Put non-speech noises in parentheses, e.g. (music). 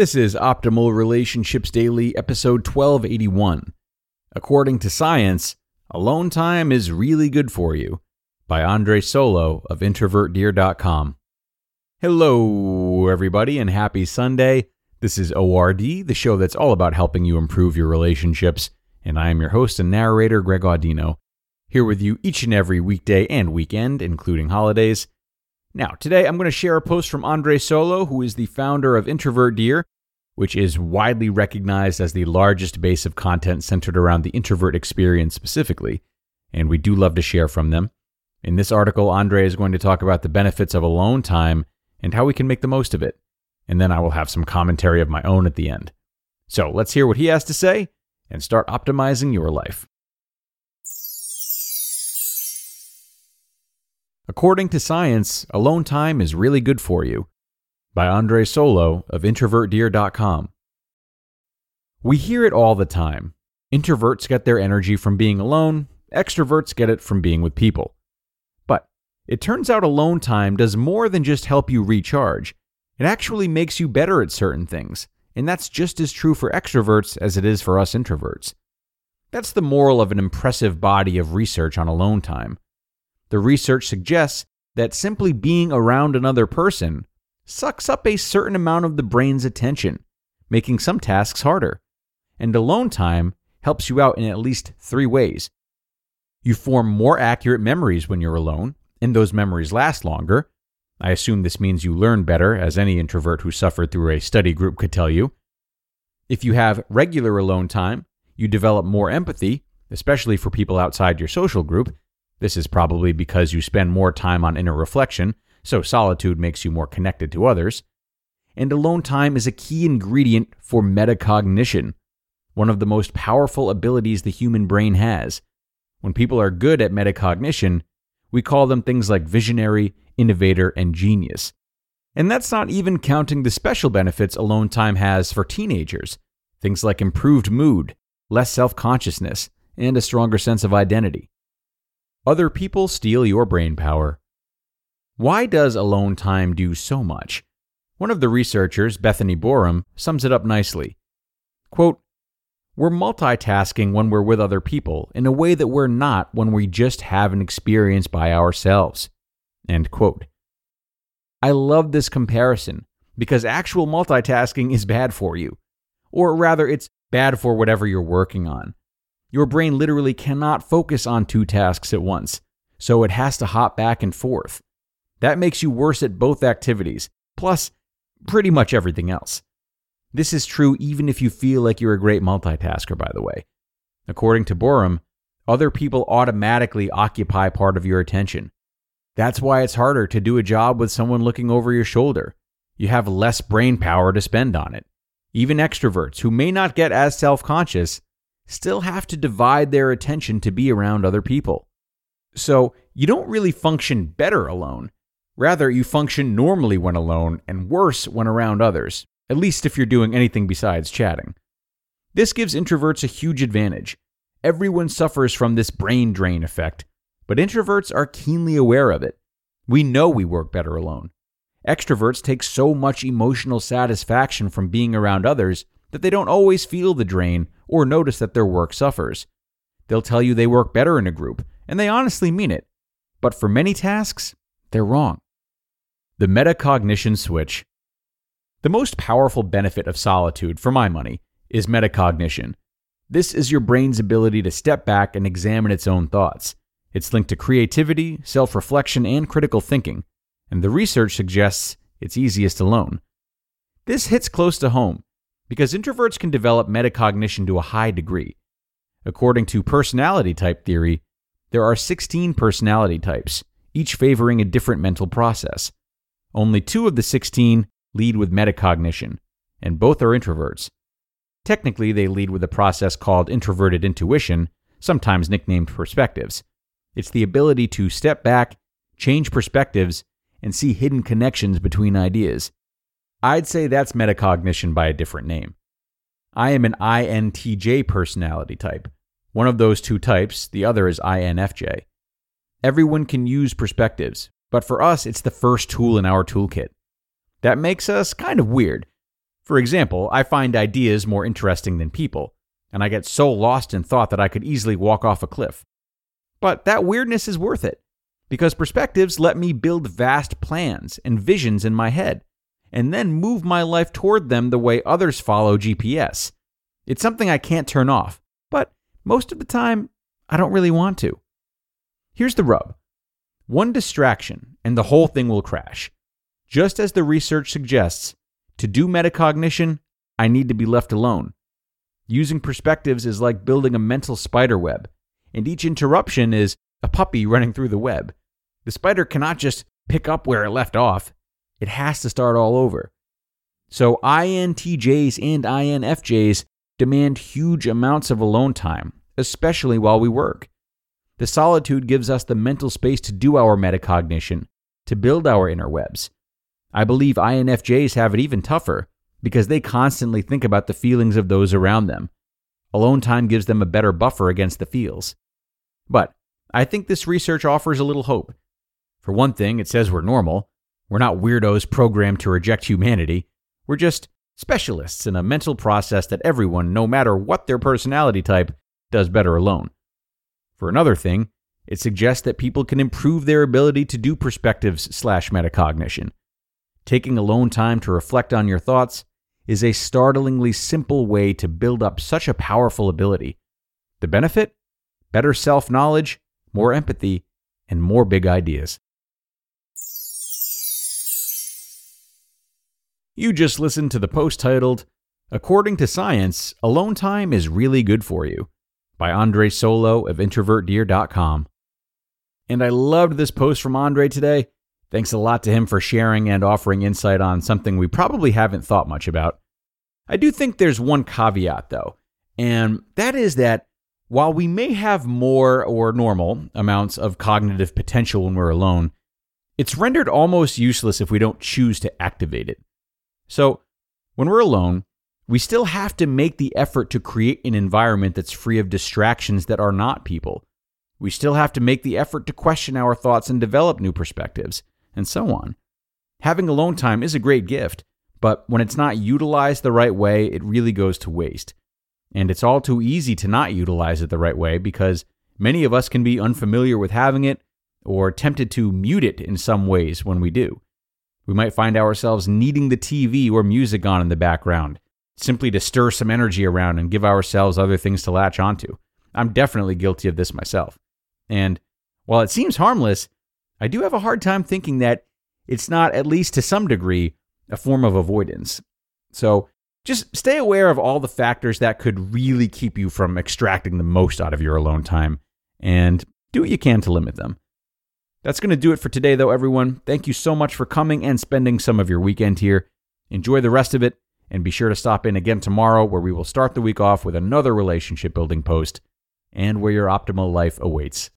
This is Optimal Relationships Daily, episode 1281. According to science, alone time is really good for you, by Andre Solo of IntrovertDear.com. Hello, everybody, and happy Sunday. This is ORD, the show that's all about helping you improve your relationships, and I am your host and narrator, Greg Audino, here with you each and every weekday and weekend, including holidays. Now, today I'm going to share a post from Andre Solo, who is the founder of Introvert Dear, which is widely recognized as the largest base of content centered around the introvert experience specifically, and we do love to share from them. In this article, Andre is going to talk about the benefits of alone time and how we can make the most of it. And then I will have some commentary of my own at the end. So let's hear what he has to say and start optimizing your life. According to science, alone time is really good for you. By Andre Solo of IntrovertDear.com. We hear it all the time. Introverts get their energy from being alone, extroverts get it from being with people. But it turns out alone time does more than just help you recharge. It actually makes you better at certain things, and that's just as true for extroverts as it is for us introverts. That's the moral of an impressive body of research on alone time. The research suggests that simply being around another person sucks up a certain amount of the brain's attention, making some tasks harder. And alone time helps you out in at least three ways. You form more accurate memories when you're alone, and those memories last longer. I assume this means you learn better, as any introvert who suffered through a study group could tell you. If you have regular alone time, you develop more empathy, especially for people outside your social group, this is probably because you spend more time on inner reflection, so solitude makes you more connected to others. And alone time is a key ingredient for metacognition, one of the most powerful abilities the human brain has. When people are good at metacognition, we call them things like visionary, innovator, and genius. And that's not even counting the special benefits alone time has for teenagers things like improved mood, less self consciousness, and a stronger sense of identity. Other people steal your brain power. Why does alone time do so much? One of the researchers, Bethany Burum, sums it up nicely. Quote, we're multitasking when we're with other people in a way that we're not when we just have an experience by ourselves. End quote. I love this comparison because actual multitasking is bad for you. Or rather, it's bad for whatever you're working on. Your brain literally cannot focus on two tasks at once, so it has to hop back and forth. That makes you worse at both activities, plus pretty much everything else. This is true even if you feel like you're a great multitasker, by the way. According to Burum, other people automatically occupy part of your attention. That's why it's harder to do a job with someone looking over your shoulder. You have less brain power to spend on it. Even extroverts who may not get as self conscious still have to divide their attention to be around other people. So you don't really function better alone. Rather, you function normally when alone and worse when around others, at least if you're doing anything besides chatting. This gives introverts a huge advantage. Everyone suffers from this brain drain effect, but introverts are keenly aware of it. We know we work better alone. Extroverts take so much emotional satisfaction from being around others that they don't always feel the drain or notice that their work suffers. They'll tell you they work better in a group, and they honestly mean it. But for many tasks, they're wrong. The metacognition switch. The most powerful benefit of solitude, for my money, is metacognition. This is your brain's ability to step back and examine its own thoughts. It's linked to creativity, self reflection, and critical thinking, and the research suggests it's easiest alone. This hits close to home because introverts can develop metacognition to a high degree. According to personality type theory, there are 16 personality types, each favoring a different mental process. Only two of the 16 lead with metacognition, and both are introverts. Technically, they lead with a process called introverted intuition, sometimes nicknamed perspectives. It's the ability to step back, change perspectives, and see hidden connections between ideas. I'd say that's metacognition by a different name. I am an INTJ personality type. One of those two types, the other is INFJ. Everyone can use perspectives, but for us, it's the first tool in our toolkit. That makes us kind of weird. For example, I find ideas more interesting than people, and I get so lost in thought that I could easily walk off a cliff. But that weirdness is worth it, because perspectives let me build vast plans and visions in my head, and then move my life toward them the way others follow GPS. It's something I can't turn off, but most of the time, I don't really want to. Here's the rub one distraction, and the whole thing will crash. Just as the research suggests, to do metacognition, I need to be left alone. Using perspectives is like building a mental spider web, and each interruption is a puppy (laughs) running through the web. The spider cannot just pick up where it left off, it has to start all over. So INTJs and INFJs demand huge amounts of alone time, especially while we work. The solitude gives us the mental space to do our metacognition, to build our inner webs. I believe INFJs have it even tougher because they constantly think about the feelings of those around them. Alone time gives them a better buffer against the feels. But I think this research offers a little hope. For one thing, it says we're normal. We're not weirdos programmed to reject humanity. We're just specialists in a mental process that everyone, no matter what their personality type, does better alone. For another thing, it suggests that people can improve their ability to do perspectives slash metacognition. Taking alone time to reflect on your thoughts is a startlingly simple way to build up such a powerful ability. The benefit? Better self knowledge, more empathy, and more big ideas. You just listened to the post titled, According to Science, Alone Time is Really Good for You by Andre Solo of IntrovertDear.com. And I loved this post from Andre today. Thanks a lot to him for sharing and offering insight on something we probably haven't thought much about. I do think there's one caveat, though, and that is that while we may have more or normal amounts of cognitive potential when we're alone, it's rendered almost useless if we don't choose to activate it. So, when we're alone, we still have to make the effort to create an environment that's free of distractions that are not people. We still have to make the effort to question our thoughts and develop new perspectives and so on. Having alone time is a great gift, but when it's not utilized the right way, it really goes to waste. And it's all too easy to not utilize it the right way because many of us can be unfamiliar with having it or tempted to mute it in some ways when we do. We might find ourselves needing the TV or music on in the background simply to stir some energy around and give ourselves other things to latch onto. I'm definitely guilty of this myself. And while it seems harmless, I do have a hard time thinking that it's not, at least to some degree, a form of avoidance. So just stay aware of all the factors that could really keep you from extracting the most out of your alone time and do what you can to limit them. That's going to do it for today, though, everyone. Thank you so much for coming and spending some of your weekend here. Enjoy the rest of it, and be sure to stop in again tomorrow, where we will start the week off with another relationship building post and where your optimal life awaits.